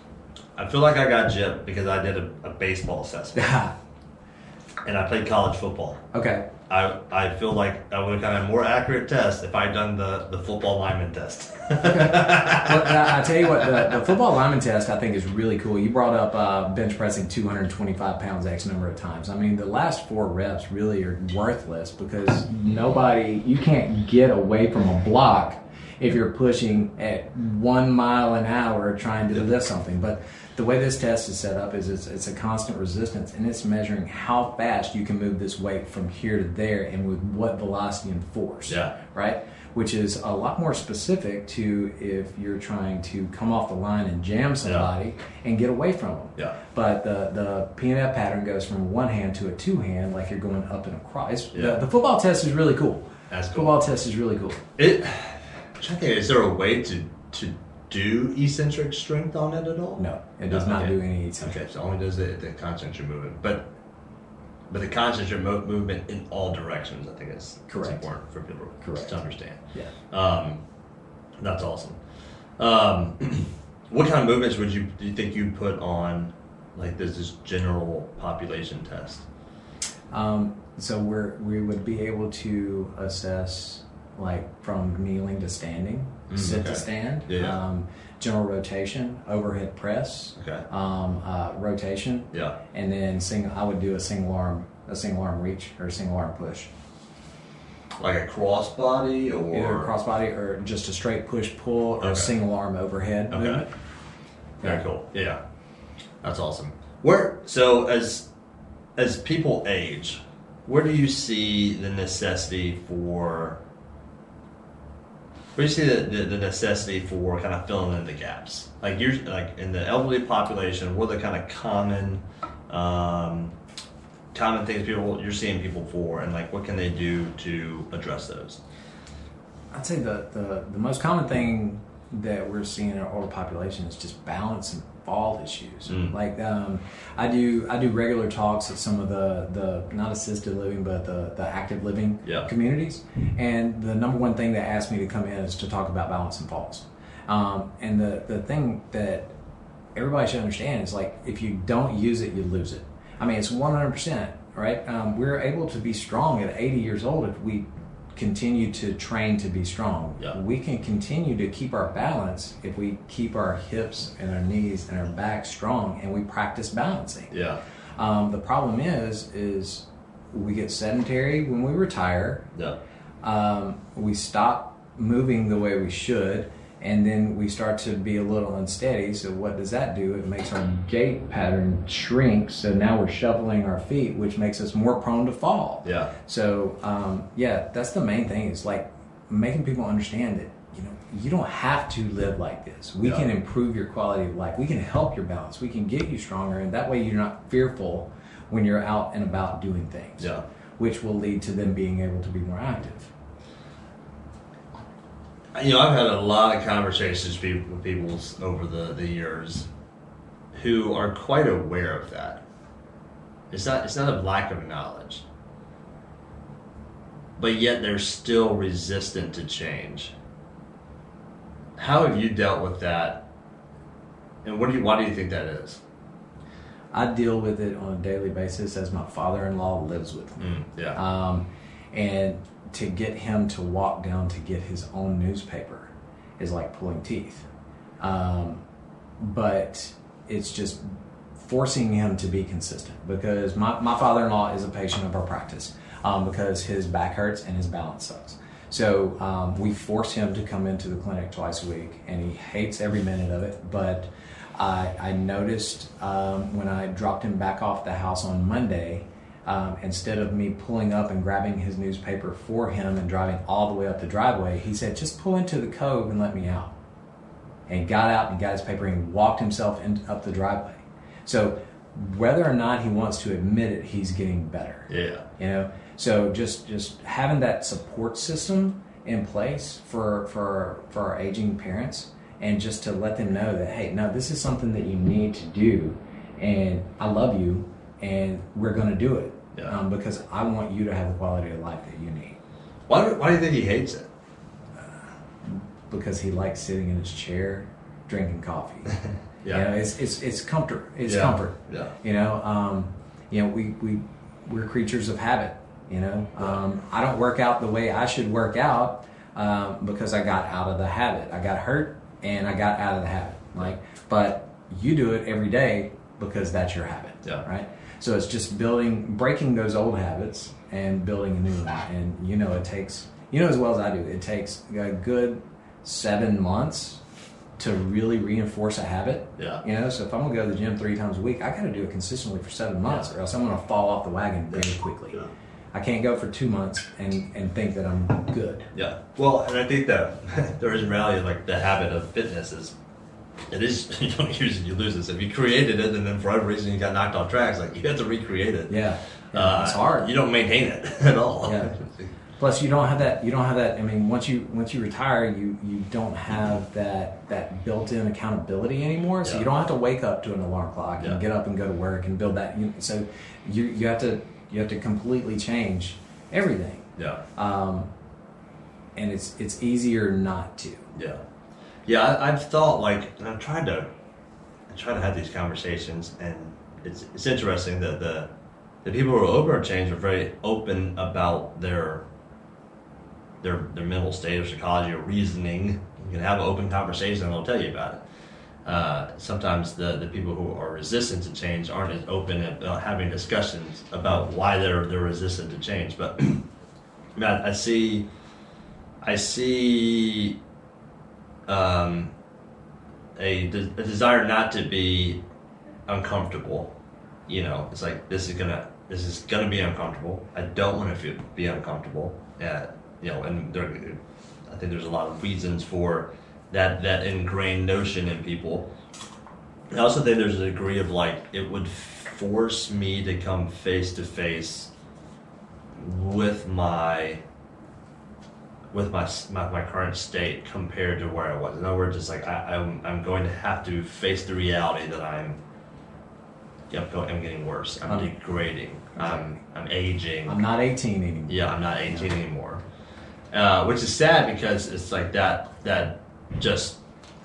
I feel like I got gypped because I did a, a baseball assessment and I played college football. okay. I, I feel like I would have gotten a more accurate test if I'd done the, the football lineman test. Well, I, I tell you what, the, the football lineman test I think is really cool. You brought up uh, bench pressing 225 pounds X number of times. I mean, the last four reps really are worthless because nobody, you can't get away from a block if you're pushing at one mile an hour trying to lift something. But the way this test is set up is it's, it's a constant resistance and it's measuring how fast you can move this weight from here to there and with what velocity and force Yeah. right? Which is a lot more specific to if you're trying to come off the line and jam somebody and get away from them. Yeah. But the the PNF pattern goes from one hand to a two hand, like you're going up and across. Yeah. The, the football test is really cool. That's cool. Football test is really cool. It, I'm trying to think, is there a way to, to do eccentric strength on it at all? No, it does No, not okay. do any eccentric. Okay, so it only does the, the concentric movement. But but the concentric mo- movement in all directions, I think is Correct. important for people Correct. to understand. Yeah. Um, that's awesome. Um, what kind of movements would you do you think you put on like this this general population test? Um, so we're we would be able to assess like from kneeling to standing, Mm, sit okay. to stand, Yeah, yeah. Um, general rotation, overhead press, Okay. um, uh, rotation, Yeah. and then single. I would do a single arm, a single arm reach or a single arm push, Like a crossbody or either crossbody or just a straight push pull or Okay. a single arm overhead Okay. movement. Very cool. Yeah, that's awesome. Where so as as people age, where do you see the necessity for? Do you see the, the, the necessity for kind of filling in the gaps? Like you're like in the elderly population, what are the kind of common um, common things people you're seeing people for, and like what can they do to address those? I'd say the, the, the most common thing that we're seeing in our older population is just balance and fall issues. Mm. Like um, I do I do regular talks at some of the, the not assisted living but the, the active living Yeah. communities, and the number one thing that asked me to come in is to talk about balance and falls. Um, and the the thing that everybody should understand is like if you don't use it, you lose it. I mean, it's one hundred percent right. Um, we're able to be strong at eighty years old if we continue to train to be strong. Yeah. We can continue to keep our balance if we keep our hips and our knees and our back strong and we practice balancing. Yeah, Um, the problem is, is we get sedentary when we retire. yeah, Um, we stop moving the way we should, and then we start to be a little unsteady. So what does that do? It makes our gait pattern shrink. So now we're shoveling our feet, which makes us more prone to fall. yeah. So um, yeah, that's the main thing. Is like making people understand that you know you don't have to live like this. We Yeah. can improve your quality of life. We can help your balance. We can get you stronger, and that way you're not fearful when you're out and about doing things. Yeah. Which will lead to them being able to be more active. You know, I've had a lot of conversations with people- over the, the years who are quite aware of that. It's not it's not a lack of knowledge, but yet they're still resistant to change. How have you dealt with that? And what do you why do you think that is? I deal with it on a daily basis as my father-in-law lives with me. Mm, yeah, Um, and to get him to walk down to get his own newspaper is like pulling teeth. Um, but it's just forcing him to be consistent because my, my father-in-law is a patient of our practice um, because his back hurts and his balance sucks. So um, we force him to come into the clinic twice a week, and he hates every minute of it. But I, I noticed um, when I dropped him back off the house on Monday, um, instead of me pulling up and grabbing his newspaper for him and driving all the way up the driveway, he said, "Just pull into the cove and let me out." And got out and got his paper and walked himself in, up the driveway. So whether or not he wants to admit it, he's getting better yeah, you know so just just having that support system in place for for for our aging parents and just to let them know that hey, no, this is something that you need to do, and I love you, and we're going to do it Yeah. um, because I want you to have the quality of life that you need. Why, do- why do you think he hates it? Because he likes sitting in his chair, drinking coffee. Yeah. You know, it's it's it's comfort. It's Yeah. comfort. Yeah. You know, um, you know, we we we're creatures of habit. You know, um, I don't work out the way I should work out um, because I got out of the habit. I got hurt and I got out of the habit. Like, but you do it every day because that's your habit. Yeah. Right. So it's just building, breaking those old habits and building a new one. And you know, it takes you know as well as I do. It takes a good seven months to really reinforce a habit. Yeah. You know, so if I'm gonna go to the gym three times a week, I got to do it consistently for seven months, Yeah. or else I'm gonna fall off the wagon very quickly. Yeah. I can't go for two months and, and think that I'm good. Yeah. Well, and I think that there is reality like the habit of fitness is it is you don't use it, you lose it. If you created it and then for whatever reason you got knocked off tracks, like you have to recreate it. Yeah, Yeah, Uh, it's hard. You don't maintain it at all. Yeah. Plus, you don't have that. You don't have that. I mean, once you once you retire, you you don't have that that built-in accountability anymore. So Yeah. you don't have to wake up to an alarm clock and Yeah. get up and go to work and build that. You, so you you have to you have to completely change everything. Yeah. Um, and it's it's easier not to. Yeah, yeah. I, I've thought like, and I've tried to, I try to have these conversations, and it's it's interesting that the the people who are to change are very open about their their their mental state or psychology or reasoning. You can have an open conversation, and they'll tell you about it. Uh, sometimes the, the people who are resistant to change aren't as open about having discussions about why they're they're resistant to change. But Matt, I see I see um, a, de- a desire not to be uncomfortable. You know, it's like this is gonna this is gonna be uncomfortable. I don't want to feel, be uncomfortable. Uh, you know, and there, I think there's a lot of reasons for that that ingrained notion in people. I also think there's a degree of like it would force me to come face to face with my with my, my my current state compared to where I was. In other words, it's like I, I'm I'm going to have to face the reality that I'm. Yeah, I'm, going, I'm getting worse. I'm degrading. I'm I'm aging. I'm not 18 anymore. Yeah, I'm not 18 anymore. Uh, which is sad because it's like that that just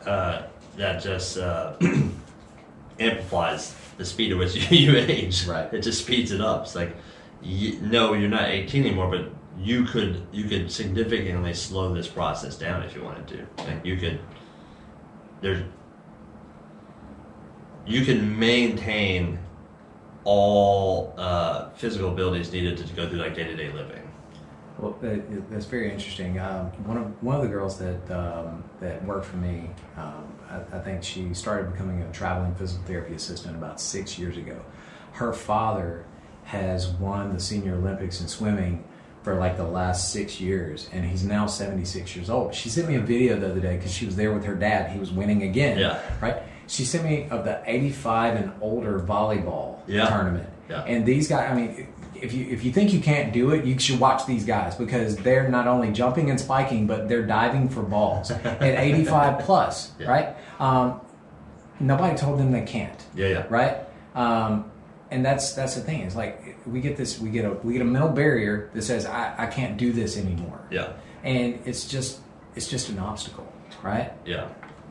uh, that just uh, amplifies the speed at which you you age. Right. It just speeds it up. It's like, y no, you're not 18 anymore, but you could you could significantly slow this process down if you wanted to. Like you could. There's. You can maintain all uh, physical abilities needed to go through like day to day living. Well, that, that's very interesting. Um, one of one of the girls that um, that worked for me, um, I, I think she started becoming a traveling physical therapy assistant about six years ago. Her father has won the senior Olympics in swimming for like the last six years, and he's now seventy six years old. She sent me a video the other day because she was there with her dad. He was winning again. Yeah. Right. She sent me of the eighty five and older volleyball Yeah. tournament. Yeah. And these guys, I mean, if you if you think you can't do it, you should watch these guys because they're not only jumping and spiking, but they're diving for balls at 85 plus, Yeah. right? Um, nobody told them they can't, Yeah, yeah. right? Um, and that's that's the thing. It's like we get this, we get a we get a mental barrier that says I, I can't do this anymore, Yeah. and it's just it's just an obstacle, right? Yeah,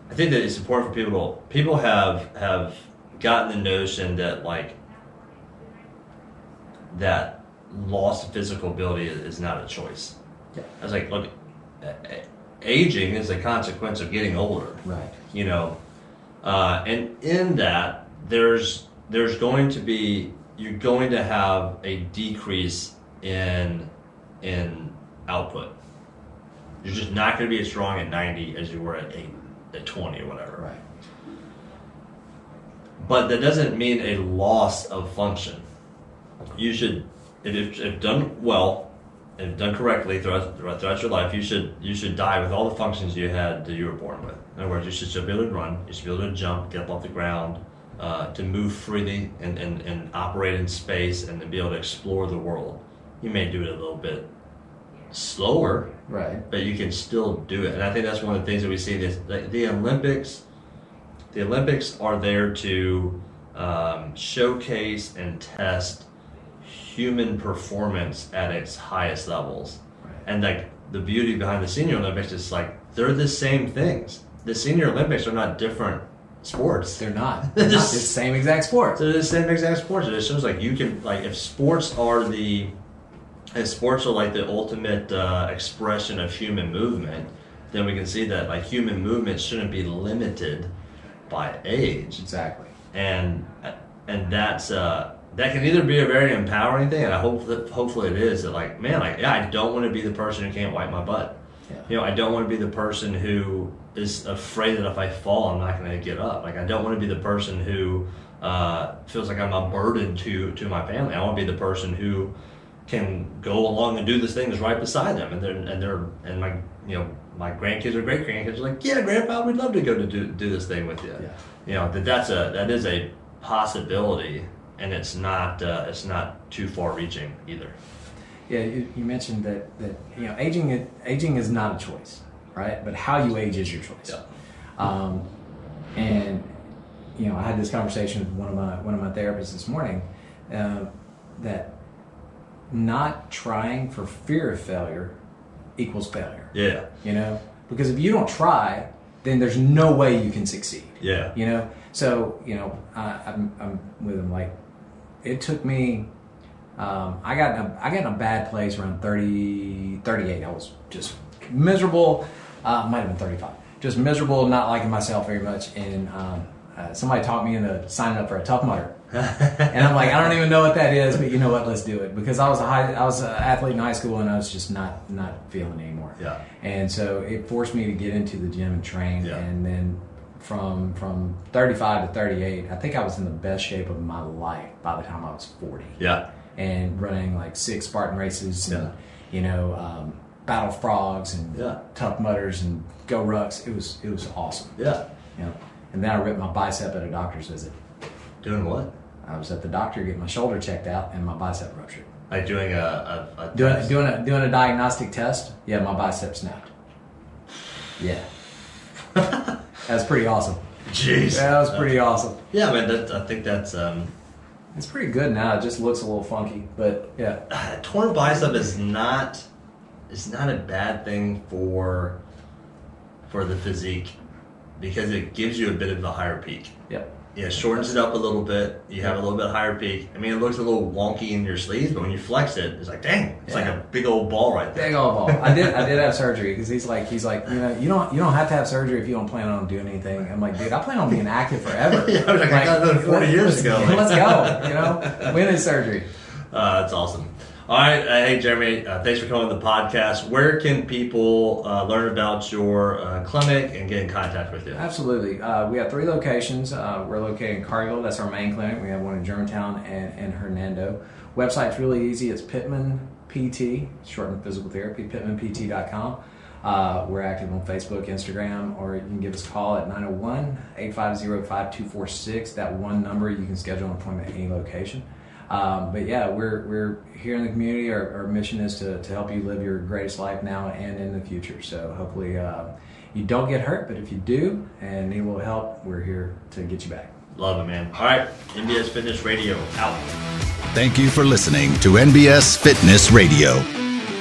I think that it's important for people. To, people have have gotten the notion that like that loss of physical ability is, not a choice. Yeah. I was like, look, aging is a consequence of getting older. Right. You know, uh, and in that there's there's going to be you're going to have a decrease in in output. You're just not going to be as strong at 90 as you were at eight, at 20 or whatever. Right. But that doesn't mean a loss of function. You should, if, if, done well, if done correctly throughout, throughout throughout your life, you should you should die with all the functions you had that you were born with. In other words, you should still be able to run, you should be able to jump, get up off the ground, uh, to move freely and, and, and operate in space and to be able to explore the world. You may do it a little bit slower, Right. but you can still do it. And I think that's one of the things that we see. This the, the Olympics, the Olympics are there to um, showcase and test human performance at its highest levels. Right. And like the beauty behind the Senior Olympics is like they're the same things. The Senior Olympics are not different sports. They're not. They're not. The same exact sport. So they're the same exact sports. It shows like you can like if sports are the if sports are like the ultimate uh, expression of human movement, then we can see that like human movement shouldn't be limited by age, Exactly. and and that's uh, that can either be a very empowering thing, and I hope that hopefully it is that like man, like yeah, I don't want to be the person who can't wipe my butt. Yeah. You know, I don't want to be the person who is afraid that if I fall, I'm not going to get up. Like, I don't want to be the person who uh, feels like I'm a burden to to my family. I want to be the person who can go along and do the things right beside them, and they're and they're and my you know my grandkids or great grandkids are like, yeah, grandpa, we'd love to go to do, do this thing with you. Yeah. You know that that's a that is a possibility, and it's not uh, it's not too far reaching either. Yeah, you, you mentioned that, that you know aging aging is not a choice, right? But how you age is your choice. Yeah. Um, and you know, I had this conversation with one of my one of my therapists this morning uh, that not trying for fear of failure equals failure. Yeah, You know, because if you don't try, then there's no way you can succeed. yeah, You know, so you know, I, I'm, I'm with him. Like, it took me. Um, I got in a, I got in a bad place around 30, 38. I was just miserable. Uh, might have been 35. Just miserable, not liking myself very much. And um, uh, somebody talked me into signing up for a tough mudder. and I'm like, I don't even know what that is, but you know what? Let's do it because I was a high, I was an athlete in high school, and I was just not not feeling anymore. Yeah. And so it forced me to get into the gym and train, Yeah. and then from from 35 to 38, I think I was in the best shape of my life by the time I was 40, yeah, and running like six Spartan races, and you know, um, battle frogs and Yeah. tough mudders and GoRucks. It was it was awesome. yeah. You know, and then I ripped my bicep at a doctor's visit. Doing what? I was at the doctor getting my shoulder checked out, and my bicep ruptured. Like doing a, a, a Doing test? doing a doing a diagnostic test. Yeah, my bicep snapped. Yeah, that's pretty awesome. Jeez. Yeah, that was pretty awesome. Yeah, man. That, I think that's um, It's pretty good now. It just looks a little funky, but yeah, torn bicep is not is not a bad thing for for the physique because it gives you a bit of a higher peak. yep. Yeah, shortens it up a little bit. You have a little bit higher peak. I mean, it looks a little wonky in your sleeves, but when you flex it, it's like, dang, it's like a big old ball right there. Big old ball. I did. I did have surgery because he's like, he's like, you know, you don't, you don't have to have surgery if you don't plan on doing anything. I'm like, dude, I plan on being active forever. Yeah, I was like, I got another 40 years let's- ago. Let's go. You know, when is surgery? Uh, that's awesome. All right, uh, hey Jeremy, uh, thanks for coming to the podcast. Where can people uh, learn about your uh, clinic and get in contact with you? Absolutely. Uh, we have three locations. Uh, we're located in Cargill. That's our main clinic. We have one in Germantown and, and Hernando. Website's really easy. It's Pittman PT, short for physical therapy, pittmanpt.com. Uh, we're active on Facebook, Instagram, or you can give us a call at 901 850 5246. That one number, you can schedule an appointment at any location. Um, but yeah, we're, we're here in the community. Our, our mission is to, to help you live your greatest life now and in the future. So hopefully uh, you don't get hurt, but if you do and need a little help, we're here to get you back. Love it, man. All right, NBS Fitness Radio out. Thank you for listening to NBS Fitness Radio.